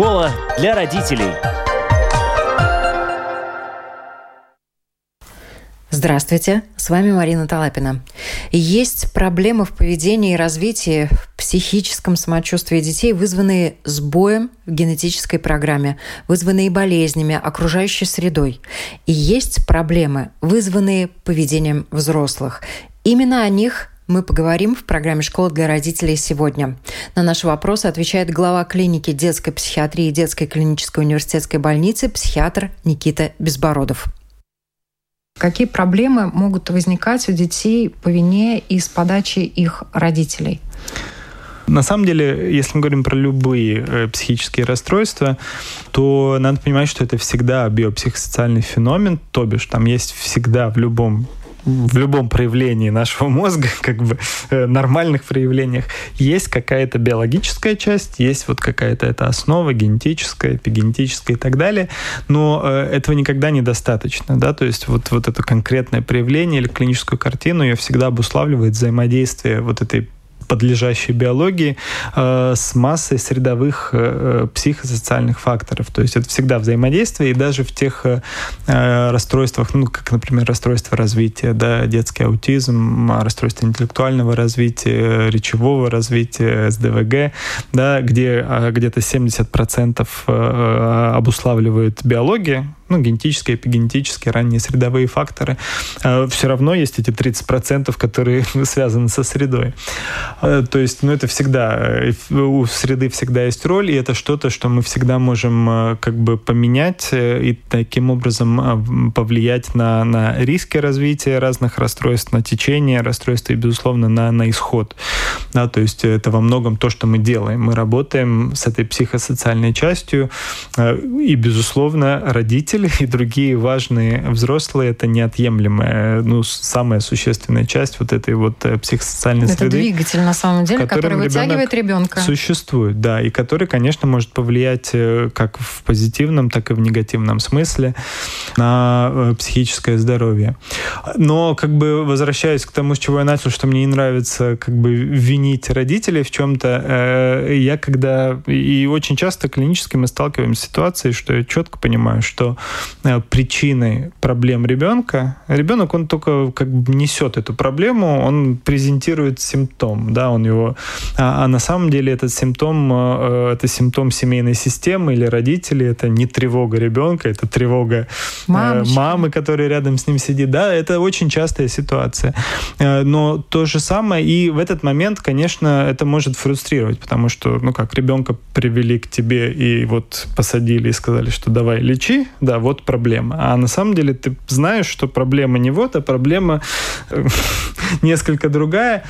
Школа для родителей. Здравствуйте, с вами Марина Талапина. Есть проблемы в поведении и развитии, в психическом самочувствии детей, вызванные сбоем в генетической программе, вызванные болезнями, окружающей средой. И есть проблемы, вызванные поведением взрослых. Именно о них мы поговорим в программе «Школа для родителей» сегодня. На наши вопросы отвечает глава клиники детской психиатрии и детской клинической университетской больницы психиатр Никита Безбородов. Какие проблемы могут возникать у детей по вине и с подачи их родителей? На самом деле, если мы говорим про любые э, психические расстройства, то надо понимать, что это всегда биопсихосоциальный феномен, то бишь там есть всегда в любом в любом проявлении нашего мозга, как бы э, нормальных проявлениях, есть какая-то биологическая часть, есть вот какая-то эта основа генетическая, эпигенетическая и так далее, но э, этого никогда недостаточно, да, то есть вот, вот это конкретное проявление или клиническую картину ее всегда обуславливает взаимодействие вот этой подлежащей биологии э, с массой средовых э, психосоциальных факторов. То есть это всегда взаимодействие, и даже в тех э, расстройствах, ну, как, например, расстройство развития, да, детский аутизм, расстройство интеллектуального развития, речевого развития, СДВГ, да, где э, где-то 70% э, обуславливает биология, ну, генетические, эпигенетические, ранние средовые факторы, э, все равно есть эти 30%, которые связаны со средой. Э, то есть, ну, это всегда, э, у среды всегда есть роль, и это что-то, что мы всегда можем э, как бы поменять и таким образом повлиять на, на риски развития разных расстройств, на течение расстройства и, безусловно, на, на исход. Да, то есть это во многом то, что мы делаем. Мы работаем с этой психосоциальной частью, и, безусловно, родители и другие важные взрослые — это неотъемлемая, ну, самая существенная часть вот этой вот психосоциальной это среды. Это двигатель, на самом деле, который вытягивает ребенка. Существует, да, и который, конечно, может повлиять э, как в позитивном, так и в негативном смысле на э, психическое здоровье. Но, как бы, возвращаясь к тому, с чего я начал, что мне не нравится, как бы, винить родителей в чем-то, э, я когда... И очень часто клинически мы сталкиваемся с ситуацией, что я четко понимаю, что причиной проблем ребенка, ребенок, он только как бы несет эту проблему, он презентирует симптом, да, он его... А, а на самом деле этот симптом, э, это симптом семейной системы или родителей, это не тревога ребенка, это тревога э, Мамочка. мамы, которая рядом с ним сидит. Да, это очень частая ситуация. Э, но то же самое, и в этот момент, конечно, это может фрустрировать, потому что, ну как, ребенка привели к тебе и вот посадили и сказали, что давай лечи, да, вот проблема. А на самом деле ты знаешь, что проблема не вот, а проблема несколько другая.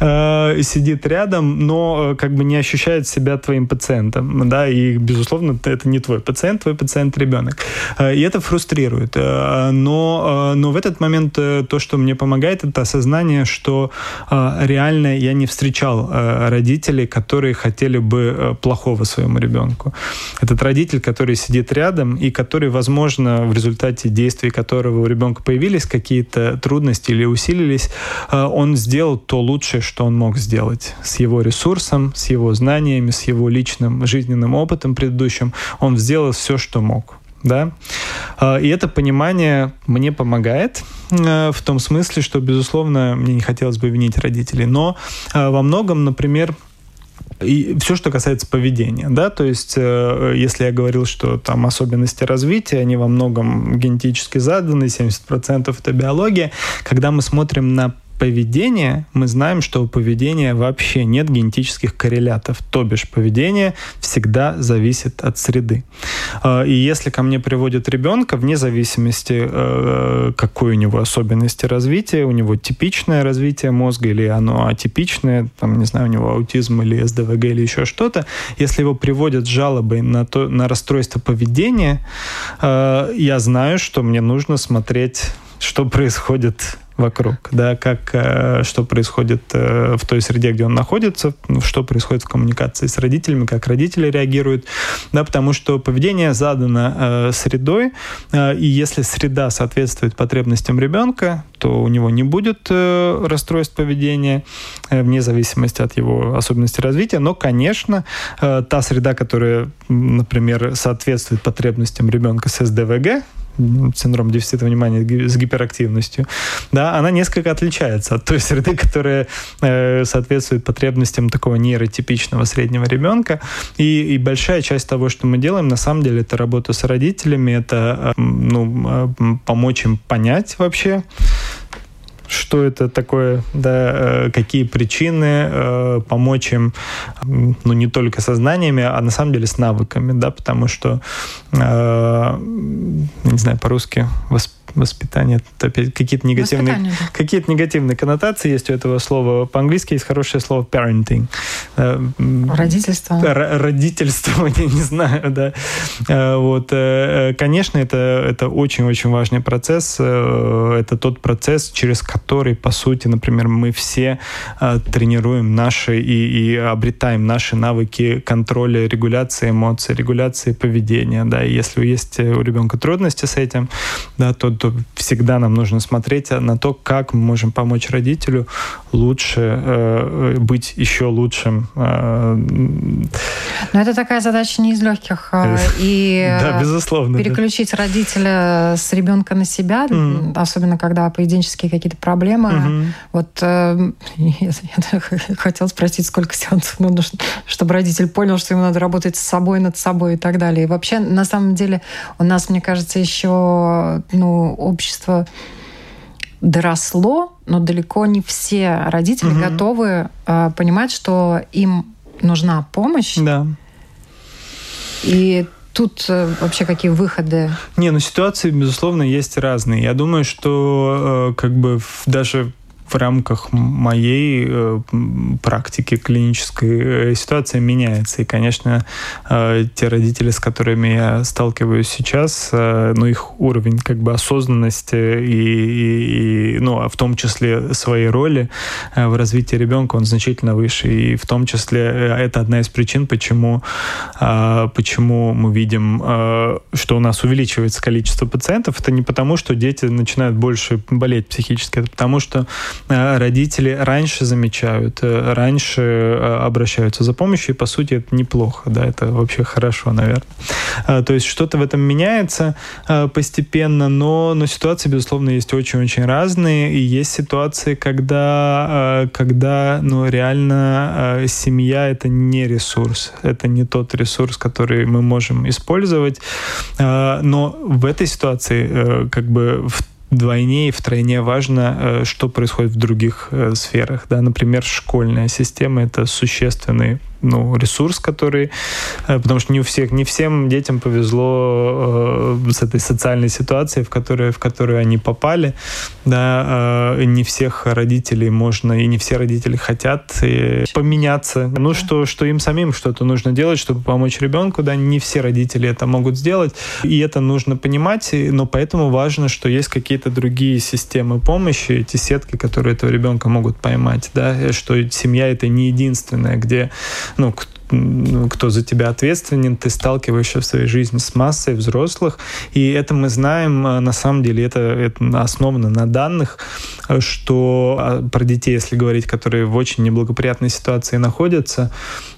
Э, сидит рядом, но э, как бы не ощущает себя твоим пациентом, да, и, безусловно, это не твой пациент, твой пациент ребенок. Э, и это фрустрирует. Но, но в этот момент то, что мне помогает, это осознание, что реально я не встречал родителей, которые хотели бы плохого своему ребенку. Этот родитель, который сидит рядом и который, возможно, в результате действий которого у ребенка появились какие-то трудности или усилились, он сделал то лучшее, что он мог сделать с его ресурсом, с его знаниями, с его личным жизненным опытом предыдущим. Он сделал все, что мог. Да? А, и это понимание мне помогает э, в том смысле, что, безусловно, мне не хотелось бы винить родителей, но э, во многом, например, и все, что касается поведения, да, то есть, э, если я говорил, что там особенности развития, они во многом генетически заданы, 70% это биология, когда мы смотрим на поведение, мы знаем, что у поведения вообще нет генетических коррелятов. То бишь поведение всегда зависит от среды. А, и если ко мне приводят ребенка, вне зависимости, э, какой у него особенности развития, у него типичное развитие мозга или оно атипичное, там, не знаю, у него аутизм или СДВГ или еще что-то, если его приводят с жалобой на, то, на расстройство поведения, э, я знаю, что мне нужно смотреть, что происходит вокруг, да, как, э, что происходит э, в той среде, где он находится, что происходит в коммуникации с родителями, как родители реагируют, да, потому что поведение задано э, средой, и если среда соответствует потребностям ребенка, то у него не будет расстройств поведения, вне зависимости от его особенностей развития, но, конечно, та среда, которая, например, соответствует потребностям ребенка с СДВГ, синдром дефицита внимания с гиперактивностью, да, она несколько отличается от той среды, которая э, соответствует потребностям такого нейротипичного среднего ребенка. И, и большая часть того, что мы делаем, на самом деле, это работа с родителями, это э, ну, э, помочь им понять вообще, что это такое, да, э, какие причины, э, помочь им, ну, не только со знаниями, а на самом деле с навыками, да, потому что, э, не знаю, по-русски восп воспитание, опять какие-то негативные, да. какие-то негативные коннотации есть у этого слова. По-английски есть хорошее слово parenting. Родительство. Р- родительство, не, не знаю, да. Вот, конечно, это, это очень-очень важный процесс. Это тот процесс, через который, по сути, например, мы все тренируем наши и, и обретаем наши навыки контроля, регуляции эмоций, регуляции поведения, да. И если есть у ребенка трудности с этим, да, то то всегда нам нужно смотреть на то, как мы можем помочь родителю лучше э, быть еще лучшим. Э, Но это такая задача не из легких. Э, и да, безусловно, переключить да. родителя с ребенка на себя, mm-hmm. особенно когда поведенческие какие-то проблемы. Mm-hmm. Вот э, я, я хотела спросить, сколько сеансов нужно, чтобы родитель понял, что ему надо работать с собой, над собой и так далее. И вообще, на самом деле, у нас, мне кажется, еще ну, общество доросло, но далеко не все родители угу. готовы э, понимать, что им нужна помощь. Да. И тут э, вообще какие выходы? Не, ну ситуации, безусловно, есть разные. Я думаю, что э, как бы даже в рамках моей э, практики клинической э, ситуация меняется. И, конечно, э, те родители, с которыми я сталкиваюсь сейчас, ну, их уровень как бы осознанности и, и ну, а в том числе своей роли в развитии ребенка, он значительно выше. И в том числе это одна из причин, почему, почему мы видим, что у нас увеличивается количество пациентов. Это не потому, что дети начинают больше болеть психически, это потому, что родители раньше замечают, э, раньше э, обращаются за помощью, и по сути это неплохо, да, это вообще хорошо, наверное. То есть что-то в этом меняется постепенно, но, но ситуации, безусловно, есть очень-очень разные, и есть ситуации, когда, когда ну, реально семья — это не ресурс, это не тот ресурс, который мы можем использовать, но в этой ситуации как бы в вдвойне и втройне важно, э, что происходит в других э, сферах. Да? Например, школьная система — это существенный ну, ресурс, который... Э, потому что не у всех, не всем детям повезло э, с этой социальной ситуацией, в которую, в которую они попали. Да, э, не всех родителей можно, и не все родители хотят э, поменяться. Ну, что, что им самим что-то нужно делать, чтобы помочь ребенку, да, не все родители это могут сделать, и это нужно понимать, но поэтому важно, что есть какие-то другие системы помощи, эти сетки, которые этого ребенка могут поймать, да, что семья это не единственная, где ну, ну, кто за тебя ответственен, ты сталкиваешься в своей жизни с массой взрослых, и это мы знаем, а, на самом деле, это, это основано на данных, что а, про детей, если говорить, которые в очень неблагоприятной ситуации находятся,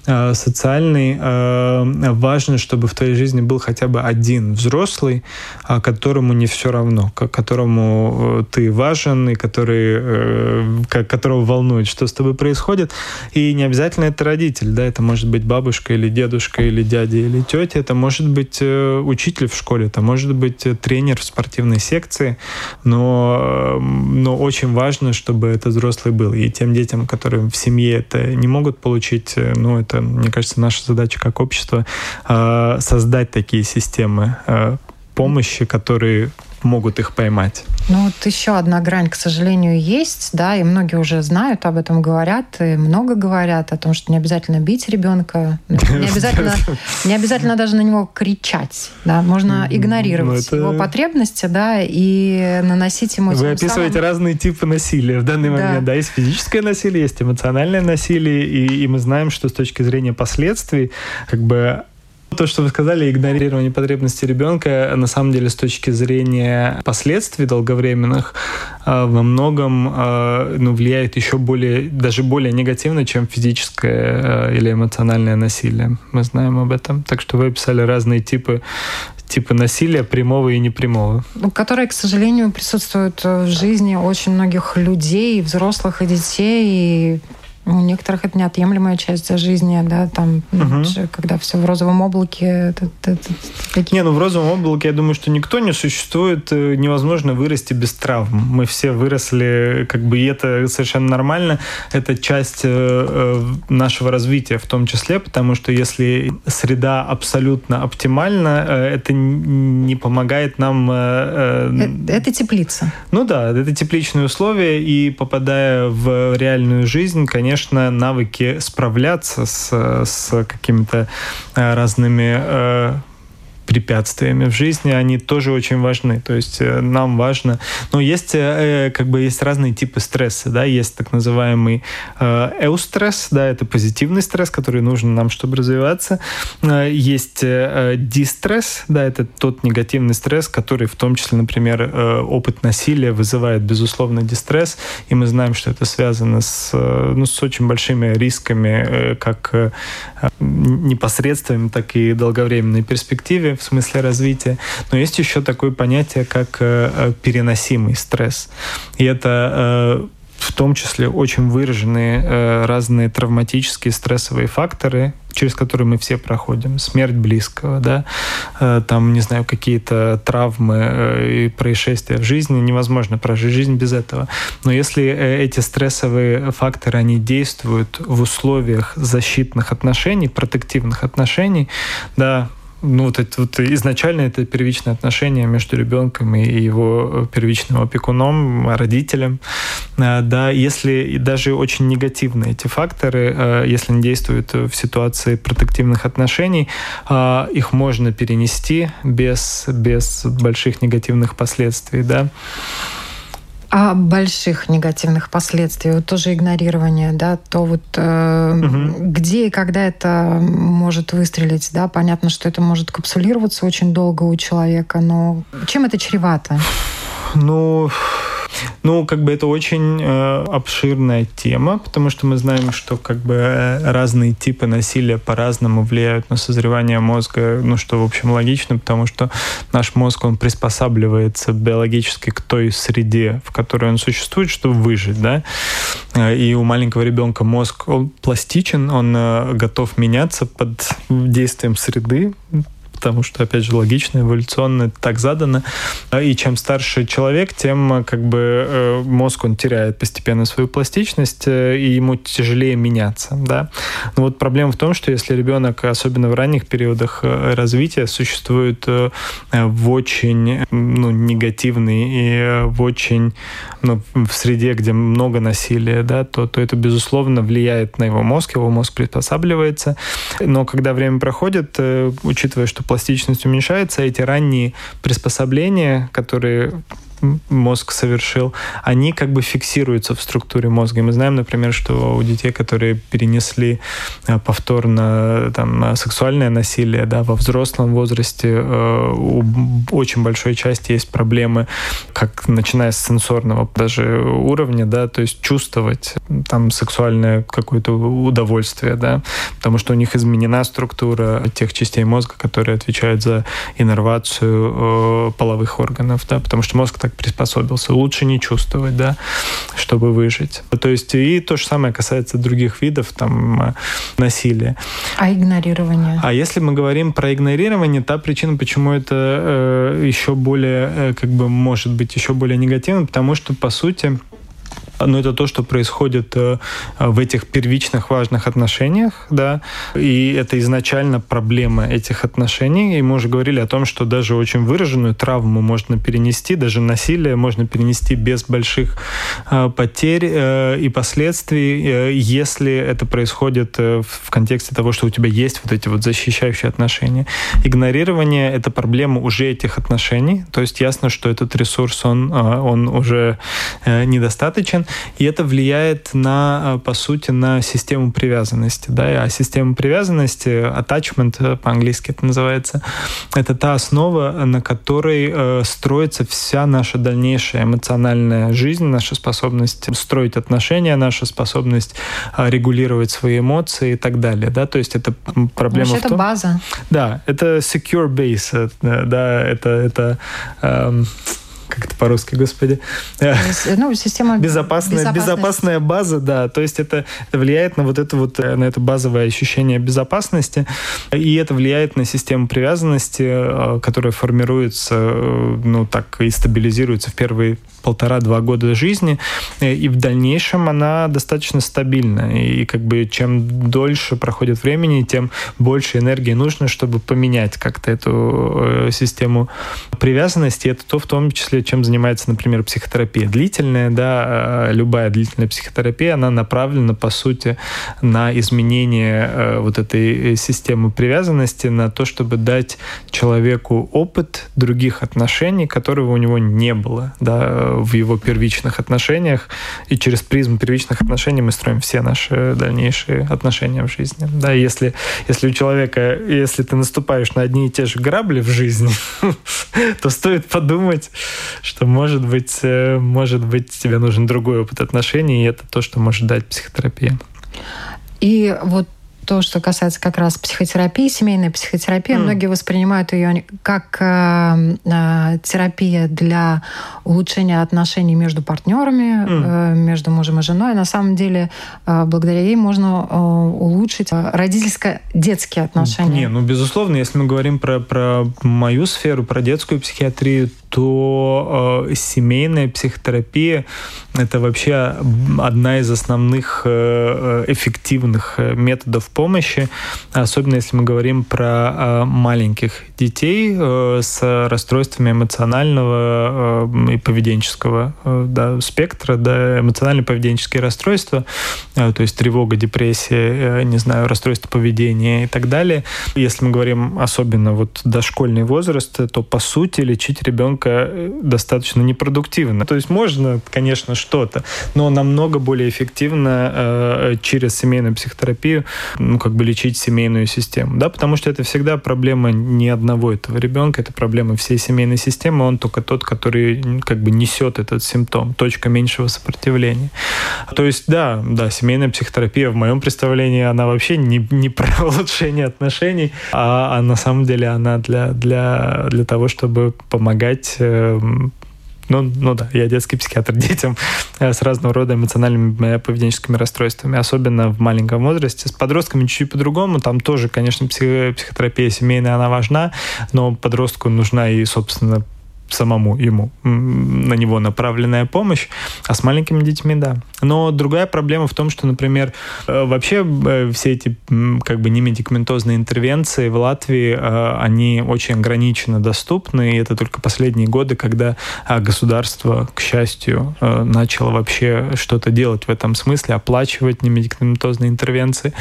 а, социальный, важно, чтобы в твоей жизни был хотя бы один взрослый, которому не все равно, которому э, ты важен, и который, э, которого волнует, что с тобой происходит, и не обязательно это родитель, да, это может быть быть бабушка или дедушка или дядя или тетя, это может быть э, учитель в школе, это может быть э, тренер в спортивной секции, но, но очень важно, чтобы это взрослый был. И тем детям, которые в семье это не могут получить, э, ну, это, мне кажется, наша задача как общество создать такие системы помощи, которые могут их поймать. Ну вот еще одна грань, к сожалению, есть, да, и многие уже знают об этом, говорят, и много говорят о том, что не обязательно бить ребенка, не обязательно, не обязательно даже на него кричать, да, можно игнорировать ну, его потребности, да, и наносить ему... Вы описываете разные типы насилия в данный момент, да, есть физическое насилие, есть эмоциональное насилие, и, и мы знаем, что с точки зрения последствий, как бы то, что вы сказали, игнорирование потребностей ребенка, на самом деле, с точки зрения последствий долговременных, э, во многом э, ну, влияет еще более, даже более негативно, чем физическое э, или эмоциональное насилие. Мы знаем об этом. Так что вы описали разные типы типы насилия, прямого и непрямого. Ну, которые, к сожалению, присутствуют в жизни очень многих людей, взрослых и детей. И у некоторых это неотъемлемая часть жизни, да, там, угу. когда все в розовом облаке. Это, это, это, такие... Не, ну в розовом облаке, я думаю, что никто не существует, э, невозможно вырасти без травм. Мы все выросли, как бы, и это совершенно нормально. Это часть э, нашего развития в том числе, потому что если среда абсолютно оптимальна, это не помогает нам... Это, это теплица. Ну да, это тепличные условия, и попадая в реальную жизнь, конечно, конечно, навыки справляться с, с какими-то э, разными э, препятствиями в жизни, они тоже очень важны. То есть э, нам важно... Но есть э, как бы есть разные типы стресса, да, есть так называемый э, эустресс, да, это позитивный стресс, который нужен нам, чтобы развиваться. Есть дистресс, да, это тот негативный стресс, который в том числе, например, опыт насилия вызывает, безусловно, дистресс, и мы знаем, что это связано с, ну, с очень большими рисками, как непосредственными, так и долговременной перспективе в смысле развития. Но есть еще такое понятие, как э, э, переносимый стресс. И это э, в том числе очень выраженные э, разные травматические стрессовые факторы, через которые мы все проходим. Смерть близкого, да, э, там, не знаю, какие-то травмы э, и происшествия в жизни. Невозможно прожить жизнь без этого. Но если э, эти стрессовые факторы, они действуют в условиях защитных отношений, протективных отношений, да, ну, вот это вот изначально это первичное отношение между ребенком и его первичным опекуном, родителем. А, да, если даже очень негативные эти факторы, а, если они действуют в ситуации протективных отношений, их можно перенести без, без больших негативных последствий, да о больших негативных последствий, вот тоже игнорирование, да, то вот э, угу. где и когда это может выстрелить, да, понятно, что это может капсулироваться очень долго у человека, но чем это чревато? Ну, ну, как бы это очень э, обширная тема, потому что мы знаем, что как бы э, разные типы насилия по-разному влияют на созревание мозга, ну, что, в общем, логично, потому что наш мозг, он приспосабливается биологически к той среде, в которой он существует, чтобы выжить, да. Э, и у маленького ребенка мозг, он пластичен, он э, готов меняться под действием среды, потому что, опять же, логично, эволюционно так задано. И чем старше человек, тем как бы э, мозг, он теряет постепенно свою пластичность, э, и ему тяжелее меняться, да. Но вот проблема в том, что если ребенок, особенно в ранних периодах э, развития, существует в очень ну, негативный и в очень ну, в среде, где много насилия, да, то, то это, безусловно, влияет на его мозг, его мозг приспосабливается. Но когда время проходит, учитывая, что пластичность уменьшается, эти ранние приспособления, которые мозг совершил, они как бы фиксируются в структуре мозга. И мы знаем, например, что у детей, которые перенесли э, повторно там, сексуальное насилие да, во взрослом возрасте, э, у очень большой части есть проблемы, как начиная с сенсорного даже уровня, да, то есть чувствовать там сексуальное какое-то удовольствие, да, потому что у них изменена структура тех частей мозга, которые отвечают за иннервацию э, половых органов, да, потому что мозг так так приспособился. Лучше не чувствовать, да, чтобы выжить. То есть и то же самое касается других видов там э, насилия. А игнорирование? А если мы говорим про игнорирование, та причина, почему это э, еще более, э, как бы, может быть еще более негативно, потому что, по сути, но это то, что происходит э, в этих первичных важных отношениях, да, и это изначально проблема этих отношений, и мы уже говорили о том, что даже очень выраженную травму можно перенести, даже насилие можно перенести без больших э, потерь э, и последствий, если это происходит в контексте того, что у тебя есть вот эти вот защищающие отношения. Игнорирование — это проблема уже этих отношений, то есть ясно, что этот ресурс, он, он уже недостаточен, и это влияет на, по сути, на систему привязанности. Да? А система привязанности, attachment э, по-английски это называется, это та основа, на которой э, строится вся наша дальнейшая эмоциональная жизнь, наша способность строить отношения, наша способность э, регулировать свои эмоции и так далее. Да? То есть это проблема Вообще в том... это база. Да, это secure base, да, это, это эм, как это по-русски, господи? Ну, система безопасная, безопасная база, да. То есть это, это влияет на вот это вот, э, на это базовое ощущение безопасности, и это влияет на систему привязанности, э, которая формируется, э, ну, так и стабилизируется в первые полтора-два года жизни, и в дальнейшем она достаточно стабильна. И как бы чем дольше проходит времени, тем больше энергии нужно, чтобы поменять как-то эту систему привязанности. Это то, в том числе, чем занимается, например, психотерапия. Длительная, да, э, любая длительная психотерапия, она направлена, по сути, на изменение э, вот этой системы привязанности, на то, чтобы дать человеку опыт других отношений, которого у него не было, да, в его первичных отношениях. И через призму первичных отношений мы строим все наши дальнейшие отношения в жизни. Да, если, если у человека, если ты наступаешь на одни и те же грабли в жизни, то стоит подумать, что, может быть, э, может быть, тебе нужен другой опыт отношений, и это то, что может дать психотерапия. И вот то, что касается как раз психотерапии, семейной психотерапии, mm. многие воспринимают ее как э, э, терапия для улучшения отношений между партнерами, mm. э, между мужем и женой. На самом деле, э, благодаря ей можно э, улучшить родительско-детские отношения. Не, ну безусловно, если мы говорим про, про мою сферу, про детскую психиатрию, то э, семейная психотерапия это вообще одна из основных э, э эффективных э, методов помощи, особенно если мы говорим про э, маленьких детей э, с расстройствами эмоционального э, и поведенческого да, спектра, да, эмоционально-поведенческие расстройства, то есть тревога, депрессия, не знаю, расстройство поведения и так далее. Если мы говорим особенно вот дошкольный возраст, то по сути лечить ребенка достаточно непродуктивно. То есть можно, конечно, что-то, но намного более эффективно через семейную психотерапию ну, как бы лечить семейную систему. Да? Потому что это всегда проблема не одного этого ребенка, это проблема всей семейной системы, он только тот, который как бы несет этот симптом, точка меньшего сопротивления. То есть, да, да, семейная психотерапия в моем представлении, она вообще не, не про улучшение отношений, а, а на самом деле она для, для, для того, чтобы помогать эм, ну, ну да, я детский психиатр детям э, с разного рода эмоциональными поведенческими расстройствами, особенно в маленьком возрасте. С подростками чуть-чуть по-другому. Там тоже, конечно, психотерапия семейная, она важна, но подростку нужна и, собственно, самому ему на него направленная помощь, а с маленькими детьми, да. Но другая проблема в том, что, например, э, вообще э, все эти как бы немедикаментозные интервенции в Латвии, э, они очень ограниченно доступны, и это только последние годы, когда государство, к счастью, начало вообще что-то делать в этом смысле, оплачивать немедикаментозные интервенции.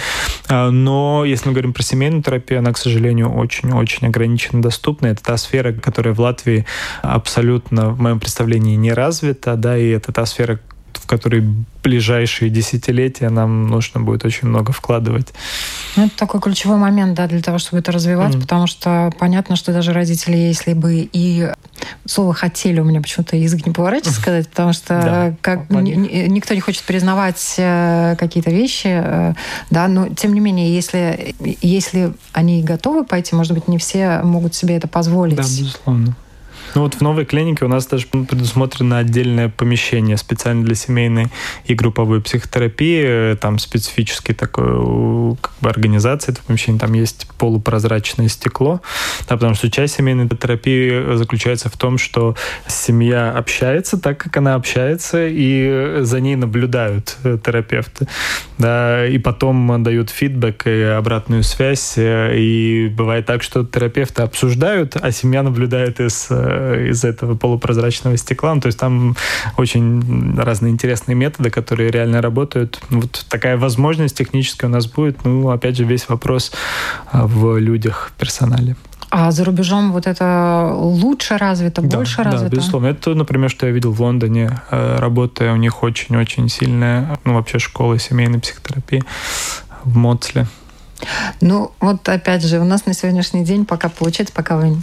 Но если мы говорим про семейную терапию, она, к сожалению, очень-очень ограниченно доступна. Это та сфера, которая в Латвии абсолютно, в моем представлении, не развита, да, и это та сфера, в которой ближайшие десятилетия нам нужно будет очень много вкладывать. Ну, это такой ключевой момент, да, для того, чтобы это развивать, mm. потому что понятно, что даже родители, если бы и слово «хотели» у меня почему-то язык не поворачивается сказать, потому что да, как, никто не хочет признавать э, какие-то вещи, э, да, но тем не менее, если, если они готовы пойти, может быть, не все могут себе это позволить. Да, безусловно. Ну вот в новой клинике у нас даже предусмотрено отдельное помещение специально для семейной и групповой психотерапии. Там специфический такой как бы организация этого помещения. Там есть полупрозрачное стекло, да, потому что часть семейной терапии заключается в том, что семья общается так, как она общается, и за ней наблюдают терапевты. Да, и потом дают фидбэк и обратную связь. И бывает так, что терапевты обсуждают, а семья наблюдает из, из этого полупрозрачного стекла. Ну, то есть там очень разные интересные методы, которые реально работают. Вот такая возможность техническая у нас будет. Ну, опять же, весь вопрос а, в людях, персонале. А за рубежом вот это лучше развито, да, больше развито? Да, безусловно. Это, например, что я видел в Лондоне, э, работая, у них очень-очень сильная, ну, вообще школа семейной психотерапии в Моцле. Ну, вот опять же, у нас на сегодняшний день пока получается, пока вы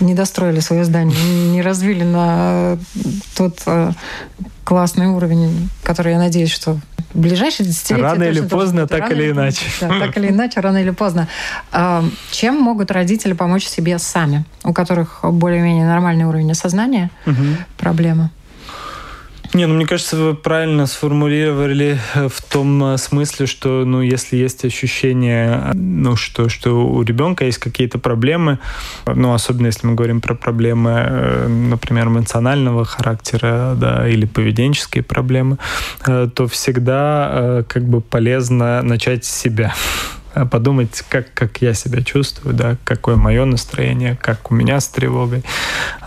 не достроили свое здание, не развили на тот э, классный уровень, который я надеюсь, что в ближайшие десятилетия... Рано или поздно, так рано или иначе. Да, так или иначе, рано или поздно. А, чем могут родители помочь себе сами, у которых более-менее нормальный уровень осознания угу. проблемы? Не, ну мне кажется, вы правильно сформулировали э, в том э, смысле, что, ну, если есть ощущение, ну, что, что у ребенка есть какие-то проблемы, ну, особенно если мы говорим про проблемы, э, например, эмоционального характера, да, или поведенческие проблемы, то всегда как бы полезно начать с себя подумать, как, как я себя чувствую, да, какое мое настроение, как у меня с тревогой.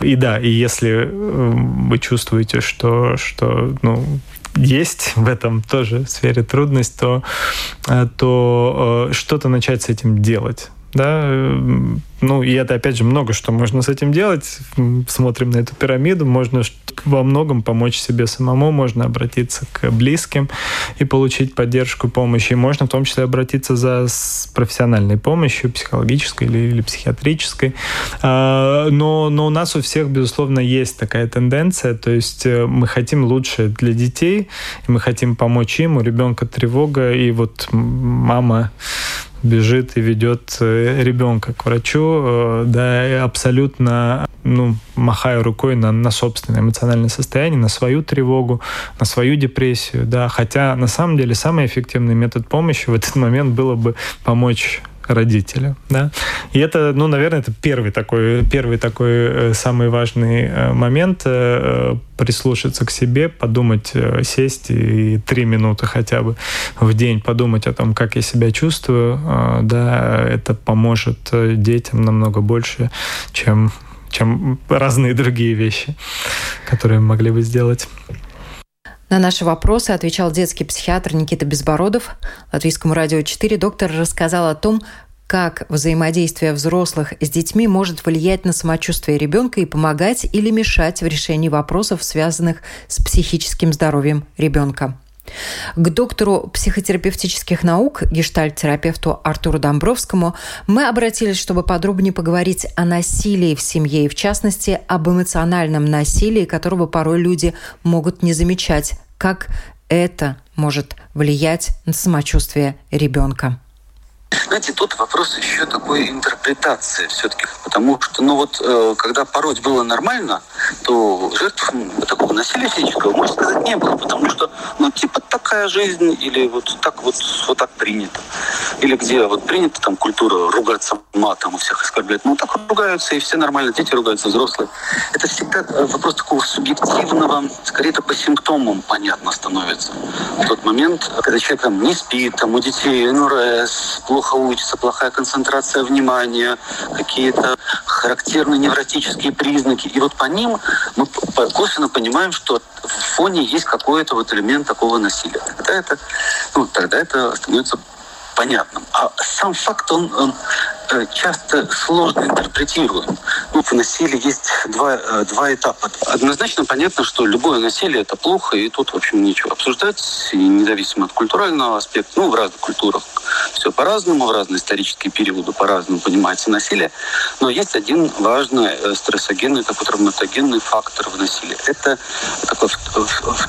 И да, и если э, вы чувствуете, что, что ну, есть в этом тоже сфере трудность, то, э, то э, что-то начать с этим делать да, ну и это опять же много что можно с этим делать. Смотрим на эту пирамиду, можно во многом помочь себе самому, можно обратиться к близким и получить поддержку, помощь. И можно в том числе обратиться за профессиональной помощью, психологической или, или психиатрической. А, но, но у нас у всех, безусловно, есть такая тенденция, то есть э, мы хотим лучше для детей, мы хотим помочь им, у ребенка тревога, и вот мама бежит и ведет э, ребенка к врачу, э, да, абсолютно, ну, махая рукой на, на собственное эмоциональное состояние, на свою тревогу, на свою депрессию, да, хотя на самом деле самый эффективный метод помощи в этот момент было бы помочь родителя, да. И это, ну, наверное, это первый такой, первый такой э, самый важный э, момент э, прислушаться к себе, подумать, сесть и три минуты хотя бы в день подумать о том, как я себя чувствую, да, это поможет детям намного больше, чем чем разные другие вещи, которые могли бы сделать. На наши вопросы отвечал детский психиатр Никита Безбородов. Латвийскому радио 4 доктор рассказал о том, как взаимодействие взрослых с детьми может влиять на самочувствие ребенка и помогать или мешать в решении вопросов, связанных с психическим здоровьем ребенка. К доктору психотерапевтических наук, гештальт-терапевту Артуру Домбровскому, мы обратились, чтобы подробнее поговорить о насилии в семье и, в частности, об эмоциональном насилии, которого порой люди могут не замечать, как это может влиять на самочувствие ребенка. Знаете, тут вопрос еще такой интерпретации все-таки. Потому что, ну вот, э, когда пороть было нормально, то жертв такого насилия физического, можно сказать, не было. Потому что, ну, типа, такая жизнь, или вот так вот, вот так принято. Или где вот принята там культура ругаться матом у всех оскорблять. Ну, так ругаются, и все нормально, дети ругаются, взрослые. Это всегда э, вопрос такого субъективного, скорее то по симптомам понятно становится. В тот момент, когда человек там не спит, там у детей НРС, плохо учится, плохая концентрация внимания, какие-то характерные невротические признаки. И вот по ним мы косвенно понимаем, что в фоне есть какой-то вот элемент такого насилия. Тогда это, ну, тогда это становится понятным. А сам факт, он, он часто сложно интерпретируем. Ну, в насилии есть два, э, два этапа. Однозначно понятно, что любое насилие – это плохо, и тут, в общем, ничего обсуждать, и независимо от культурального аспекта, ну, в разных культурах все по-разному, в разные исторические периоды по-разному понимается насилие. Но есть один важный э, стрессогенный, такой травматогенный фактор в насилии. Это такая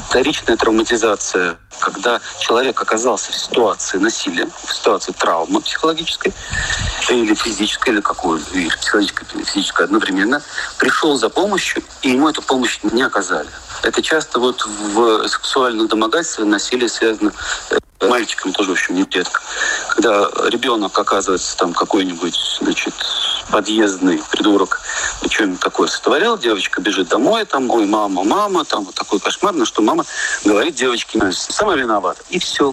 вторичная травматизация, когда человек оказался в ситуации насилия, в ситуации травмы психологической, или физической, или какой, или психологической, или физической одновременно, пришел за помощью, и ему эту помощь не оказали. Это часто вот в сексуальных домогательствах насилие связано э, мальчикам тоже, в общем, не редко. Когда ребенок оказывается там какой-нибудь, значит, подъездный придурок, что-нибудь такое сотворил, девочка бежит домой, там, ой, мама, мама, там вот такой кошмар, на что мама говорит девочке, сама виновата. И все.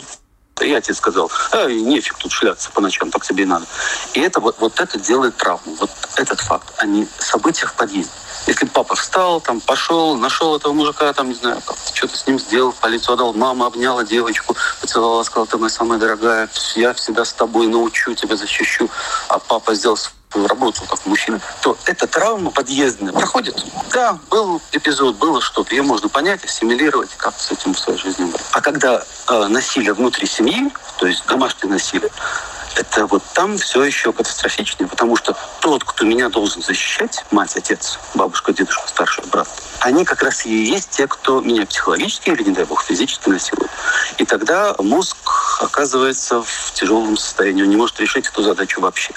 Отец сказал, а, нефиг тут шляться по ночам, так тебе и надо. И это вот, вот это делает травму. Вот этот факт, а не события в подъезде. Если папа встал, там, пошел, нашел этого мужика, там, не знаю, что-то с ним сделал, полицию отдал, мама обняла девочку, поцеловала, сказала, ты моя самая дорогая, я всегда с тобой научу тебя, защищу. А папа сделал работу как мужчина, то эта травма подъездная проходит. Да, был эпизод, было что-то. Ее можно понять, ассимилировать, как с этим в своей жизни. А когда э, насилие внутри семьи, то есть домашнее насилие, это вот там все еще катастрофичнее, потому что тот, кто меня должен защищать, мать, отец, бабушка, дедушка, старший брат, они как раз и есть те, кто меня психологически или, не дай бог, физически насилует. И тогда мозг оказывается в тяжелом состоянии, он не может решить эту задачу вообще.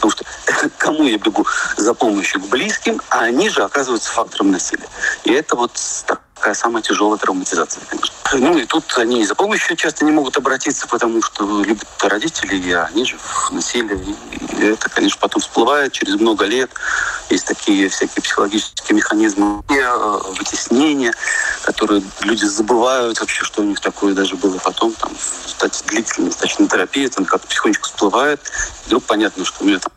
Потому что кому я бегу за помощью к близким, а они же оказываются фактором насилия. И это вот так такая самая тяжелая травматизация, конечно. Ну и тут они за помощью часто не могут обратиться, потому что любят родители, и они же в насилии. И это, конечно, потом всплывает через много лет. Есть такие всякие психологические механизмы э, вытеснения, которые люди забывают вообще, что у них такое даже было потом. Там, кстати, длительная достаточно терапия, там как-то потихонечку всплывает. Вдруг понятно, что у меня там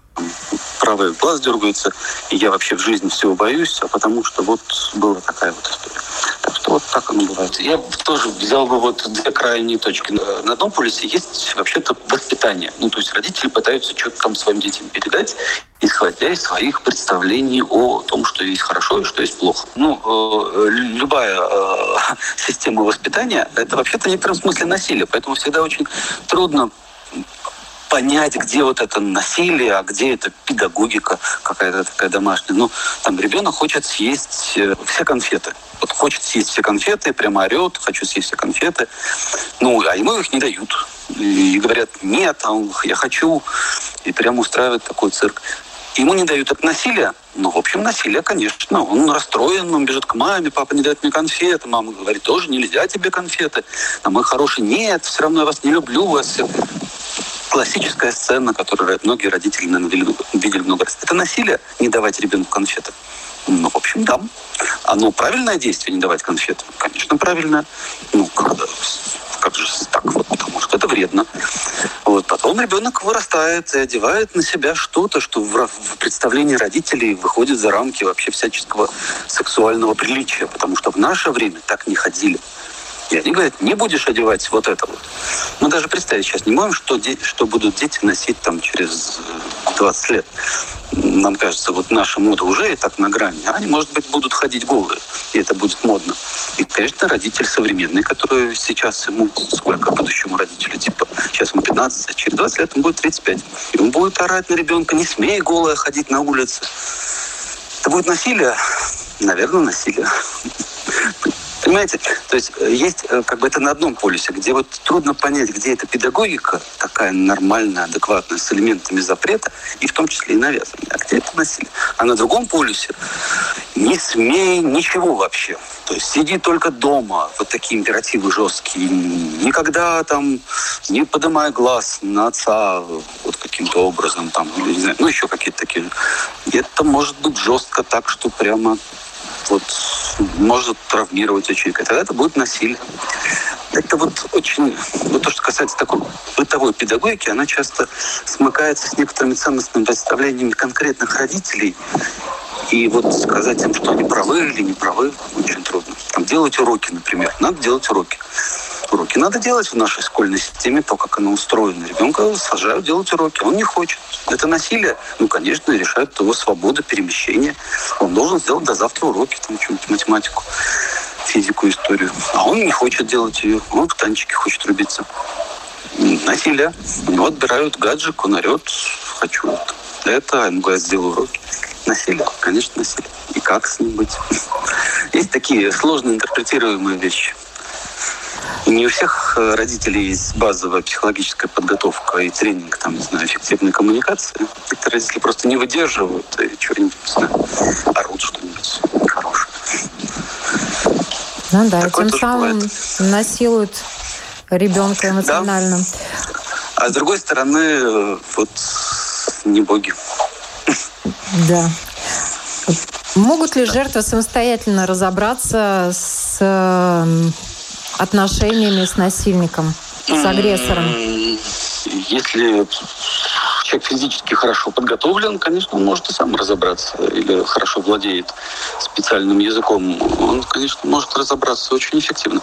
правый глаз дергается, и я вообще в жизни всего боюсь, а потому что вот была такая вот история. Так что вот так оно бывает. Я тоже взял бы вот две крайние точки. На одном полюсе есть вообще-то воспитание. Ну, то есть родители пытаются что-то там своим детям передать, исходя из своих представлений о том, что есть хорошо и что есть плохо. Ну, э, любая э, система воспитания – это вообще-то в некотором смысле насилие, поэтому всегда очень трудно понять, где вот это насилие, а где это педагогика какая-то такая домашняя. Ну, там ребенок хочет съесть э, все конфеты. Вот хочет съесть все конфеты, прямо орет, хочу съесть все конфеты. Ну, а ему их не дают. И говорят, нет, а он, я хочу. И прямо устраивает такой цирк. Ему не дают от насилия, ну, в общем, насилие, конечно. Он расстроен, он бежит к маме, папа не дает мне конфеты. Мама говорит, тоже нельзя тебе конфеты. А мой хороший, нет, все равно я вас не люблю, вас классическая сцена, которую многие родители, наверное, видели много раз. Это насилие, не давать ребенку конфеты. Ну, в общем, да. Оно правильное действие, не давать конфеты? Конечно, правильное. Ну, когда, как же так вот, потому что это вредно. Вот. Потом ребенок вырастает и одевает на себя что-то, что в, в представлении родителей выходит за рамки вообще всяческого сексуального приличия, потому что в наше время так не ходили. И они говорят, не будешь одевать вот это вот. Мы даже представить сейчас не можем, что, дети, что будут дети носить там через 20 э, лет. Нам кажется, вот наша мода уже и так на грани. Они, может быть, будут ходить голые, и это будет модно. И, конечно, родитель современный, который сейчас ему, сколько будущему родителю, типа, сейчас ему 15, а через 20 лет ему будет 35. И он будет орать на ребенка, не смей голая ходить на улице. Это будет насилие? Наверное, насилие. Понимаете? То есть э, есть э, как бы это на одном полюсе, где вот трудно понять, где эта педагогика такая нормальная, адекватная, с элементами запрета, и в том числе и навязанная, а где это насилие. А на другом полюсе не смей ничего вообще. То есть сиди только дома, вот такие императивы жесткие. Никогда там не поднимай глаз на отца вот каким-то образом, там, или, не знаю, ну еще какие-то такие. Это может быть жестко так, что прямо вот может травмировать человека. Тогда это будет насилие. Это вот очень, вот то, что касается такой бытовой педагогики, она часто смыкается с некоторыми ценностными представлениями конкретных родителей. И вот сказать им, что они правы или не правы, очень трудно. Там, делать уроки, например. Надо делать уроки уроки. Надо делать в нашей школьной системе то, как она устроена. Ребенка сажают делать уроки. Он не хочет. Это насилие. Ну, конечно, решает его свободу перемещения. Он должен сделать до завтра уроки, там, математику, физику, историю. А он не хочет делать ее. Он в танчике хочет рубиться. насилие. У него отбирают гаджик, он орет, хочу это, ему говорят, сделай уроки. Насилие, конечно, насилие. И как с ним быть? Есть такие сложно интерпретируемые вещи. Не у всех э, родителей есть базовая психологическая подготовка и тренинг, там, не знаю, эффективной коммуникации. Некоторые родители просто не выдерживают и что-нибудь, не знаю, орут что-нибудь хорошее. Ну да, Такое тем самым бывает. насилуют ребенка эмоционально. Да. А с другой стороны, вот не боги. Да. Могут ли жертвы самостоятельно разобраться с эм, отношениями с насильником, с агрессором? Если человек физически хорошо подготовлен, конечно, он может и сам разобраться или хорошо владеет специальным языком. Он, конечно, может разобраться очень эффективно.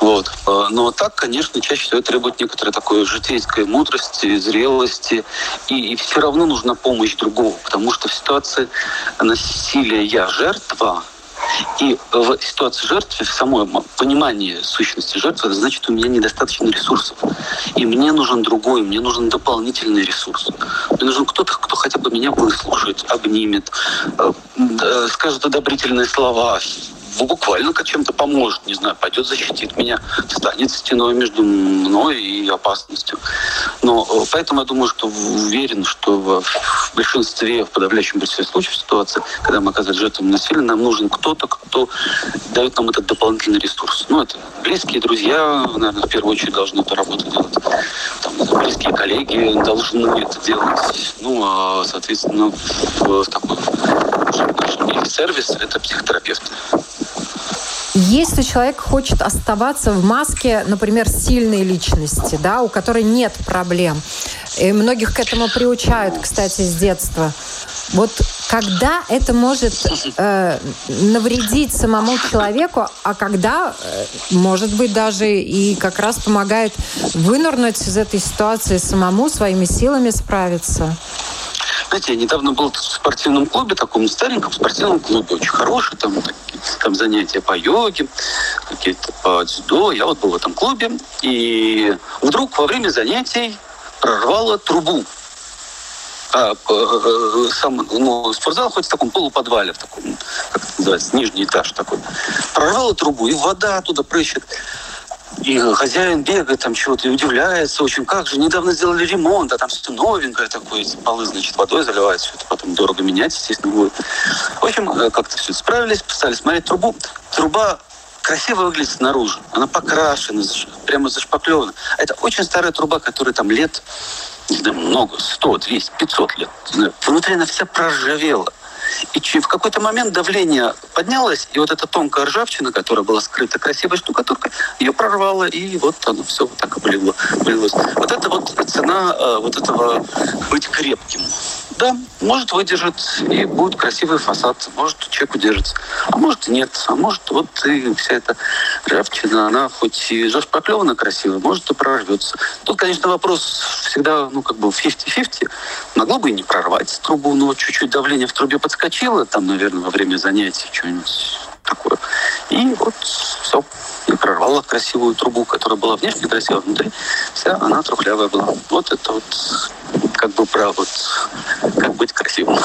Вот. А, но так, конечно, чаще всего требует некоторой такой житейской мудрости, зрелости. И, и все равно нужна помощь другого, потому что в ситуации насилия я жертва, и в ситуации жертвы, в самом понимании сущности жертвы, значит, у меня недостаточно ресурсов. И мне нужен другой, мне нужен дополнительный ресурс. Мне нужен кто-то, кто хотя бы меня выслушает, обнимет, э, э, скажет одобрительные слова, буквально как чем-то поможет, не знаю, пойдет защитит меня, станет стеной между мной и опасностью. Но э, поэтому я думаю, что уверен, что в большинстве, в подавляющем большинстве случаев ситуации, когда мы оказываемся жертвами насилия, нам нужен кто-то, кто дает нам этот дополнительный ресурс. Ну, это близкие друзья, наверное, в первую очередь должны эту работу делать. Там, близкие коллеги должны это делать. Ну, а, соответственно, в, в такой в сервис это психотерапевты. Если человек хочет оставаться в маске, например, сильной личности, да, у которой нет проблем, и многих к этому приучают, кстати, с детства. Вот когда это может э, навредить самому человеку, а когда, э, может быть, даже и как раз помогает вынырнуть из этой ситуации самому своими силами справиться? Знаете, я недавно был в спортивном клубе, таком стареньком спортивном клубе, очень хороший, там, там занятия по йоге, какие-то по дзюдо. Я вот был в этом клубе, и вдруг во время занятий прорвало трубу. А, э, сам, ну, спортзал хоть в таком полуподвале, в таком, как это называется, нижний этаж такой. Прорвало трубу, и вода оттуда прыщет. И хозяин бегает там чего-то и удивляется очень, как же, недавно сделали ремонт, а там все новенькое такое, полы, значит, водой заливают, все это потом дорого менять, естественно, будет. В общем, э, как-то все справились, стали смотреть трубу. Труба красиво выглядит снаружи. Она покрашена, прямо зашпаклевана. Это очень старая труба, которая там лет, не знаю, много, 100, 200, 500 лет. Внутри она вся проржавела. И в какой-то момент давление поднялось, и вот эта тонкая ржавчина, которая была скрыта красивой штукатуркой, ее прорвало, и вот оно все вот так облило. облилось. Вот это вот цена э, вот этого быть крепким. Да, может выдержать, и будет красивый фасад, может человек удержится, а может нет, а может вот и вся эта ржавчина, она хоть и зашпаклевана красиво, может и прорвется. Тут, конечно, вопрос всегда, ну, как бы 50-50. Могло бы и не прорвать трубу, но чуть-чуть давление в трубе подскочило, там, наверное, во время занятий что-нибудь такое. И вот все. И прорвало красивую трубу, которая была внешне красивая, внутри вся она трухлявая была. Вот это вот как бы про вот как быть красивым.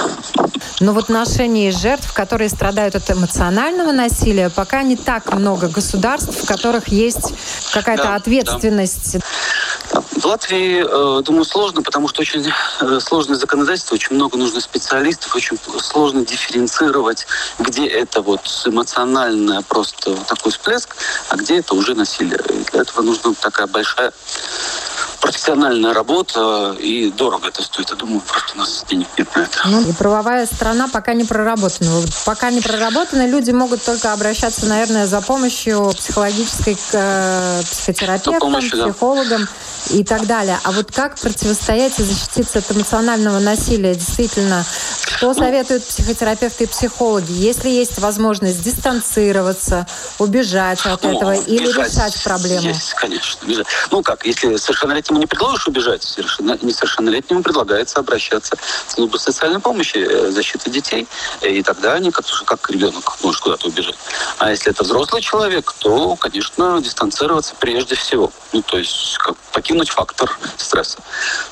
Но в отношении жертв, которые страдают от эмоционального насилия, пока не так много государств, в которых есть какая-то да, ответственность. Да. В Латвии, э, думаю, сложно, потому что очень э, сложное законодательство, очень много нужно специалистов, очень сложно дифференцировать, где это вот эмоциональное просто такой всплеск, а где это уже насилие. И для этого нужна такая большая профессиональная работа, и дорого это стоит. Я думаю, просто у нас денег нет на это. Ну, и правовая страна пока не проработана. Пока не проработана, люди могут только обращаться, наверное, за помощью психологической к э, психотерапевтам, помощи, психологам да. и так далее. А вот как противостоять и защититься от эмоционального насилия? Действительно, Что советуют психотерапевты и психологи? Если есть возможность дистанцироваться, убежать от ну, этого или решать проблему? Есть, конечно. Бежать. Ну как, если совершеннолетнему не предложишь убежать, совершенно, несовершеннолетнему предлагается обращаться в службу социальной помощи, э, защиты детей, и тогда они как, как ребенок может куда-то убежать. А если это взрослый человек, то, конечно, дистанцироваться прежде всего. Ну, то есть как, покинуть фактор стресса,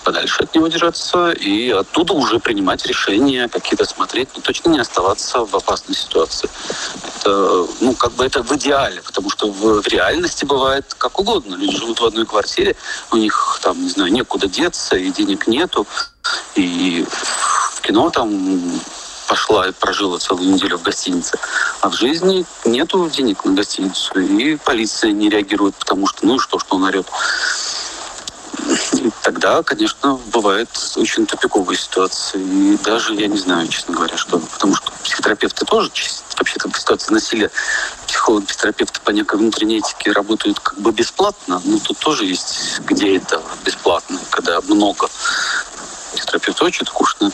подальше от него держаться и оттуда уже принимать решения, какие-то смотреть, но точно не оставаться в опасной ситуации. Это, ну, как бы это в идеале, потому что в, в реальности бывает как угодно. Люди живут в одной квартире, у них там, не знаю, некуда деться, и денег нету, и в кино там пошла и прожила целую неделю в гостинице. А в жизни нету денег на гостиницу. И полиция не реагирует, потому что, ну и что, что он орет. Тогда, конечно, бывает очень тупиковые ситуации. И даже я не знаю, честно говоря, что. Потому что психотерапевты тоже вообще-то в ситуации насилия психологи, психотерапевты по некой внутренней этике работают как бы бесплатно. Но тут тоже есть, где это бесплатно, когда много психотерапевт очень скучно.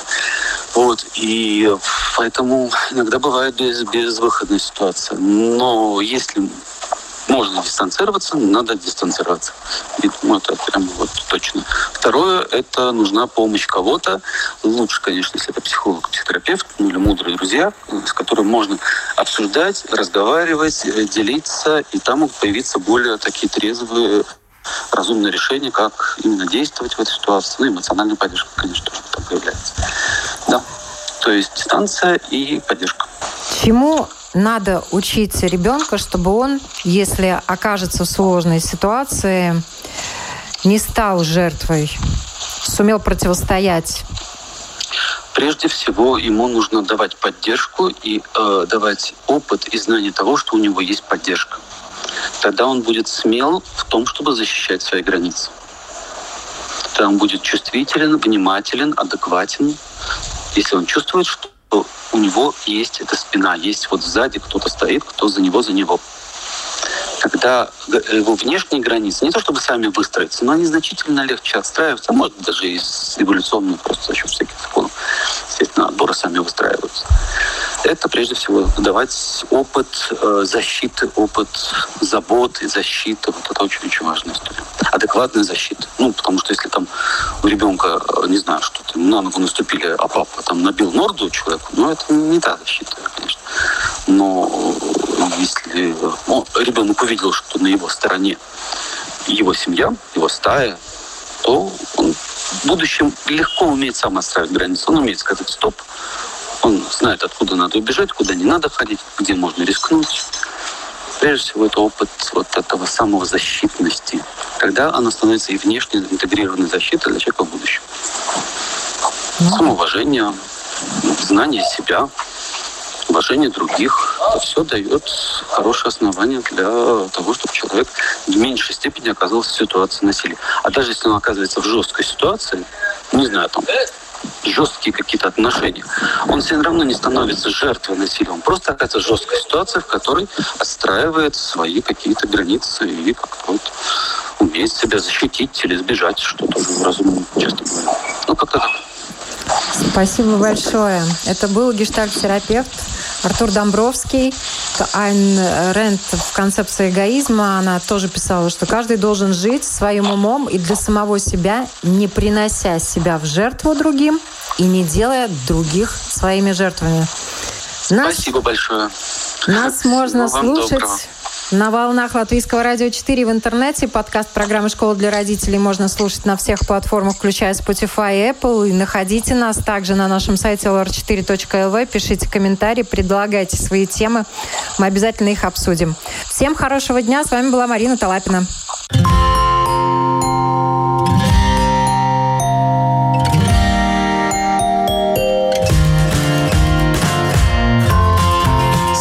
Вот, и поэтому иногда бывает без, безвыходная ситуация. Но если можно дистанцироваться, надо дистанцироваться. И думаю, это прям вот точно. Второе, это нужна помощь кого-то. Лучше, конечно, если это психолог, психотерапевт, ну или мудрые друзья, с которым можно обсуждать, разговаривать, э, делиться, и там могут появиться более такие трезвые разумное решение, как именно действовать в этой ситуации. Ну, эмоциональная поддержка, конечно, тоже там появляется. Да. То есть дистанция и поддержка. Чему надо учить ребенка, чтобы он, если окажется в сложной ситуации, не стал жертвой, сумел противостоять? Прежде всего, ему нужно давать поддержку и э, давать опыт и знание того, что у него есть поддержка тогда он будет смел в том, чтобы защищать свои границы. Тогда он будет чувствителен, внимателен, адекватен. Если он чувствует, что у него есть эта спина, есть вот сзади кто-то стоит, кто за него, за него. Тогда его внешние границы, не то чтобы сами выстроиться, но они значительно легче отстраиваются, может даже из эволюционных, просто за счет всяких законов, естественно, отборы сами выстраиваются это прежде всего давать опыт э, защиты, опыт заботы, защиты. Вот это очень-очень важная история. Адекватная защита. Ну, потому что если там у ребенка, э, не знаю, что там на ногу наступили, а папа там набил морду человеку, ну, это не та защита, конечно. Но если ну, ребенок увидел, что на его стороне его семья, его стая, то он в будущем легко умеет сам отстраивать границы. Он умеет сказать «стоп», он знает, откуда надо убежать, куда не надо ходить, где можно рискнуть. Прежде всего, это опыт вот этого самозащитности. Тогда она становится и внешне интегрированной защитой для человека в будущем. Ну. Самоуважение, знание себя, уважение других. Это все дает хорошее основание для того, чтобы человек в меньшей степени оказался в ситуации насилия. А даже если он оказывается в жесткой ситуации, не знаю, там, жесткие какие-то отношения, он все равно не становится жертвой насилия. Он просто оказывается жесткой ситуации, в которой отстраивает свои какие-то границы и как-то вот умеет себя защитить или сбежать, что тоже разумно часто бывает. Ну, как-то так. Спасибо большое. Это был гештальт-терапевт Артур Домбровский. Айн Рент в концепции эгоизма, она тоже писала, что каждый должен жить своим умом и для самого себя, не принося себя в жертву другим и не делая других своими жертвами. Нас, Спасибо большое. Нас можно слушать доброго. На волнах Латвийского радио 4 в интернете. Подкаст программы «Школа для родителей» можно слушать на всех платформах, включая Spotify и Apple. И находите нас также на нашем сайте lr4.lv. Пишите комментарии, предлагайте свои темы. Мы обязательно их обсудим. Всем хорошего дня. С вами была Марина Талапина.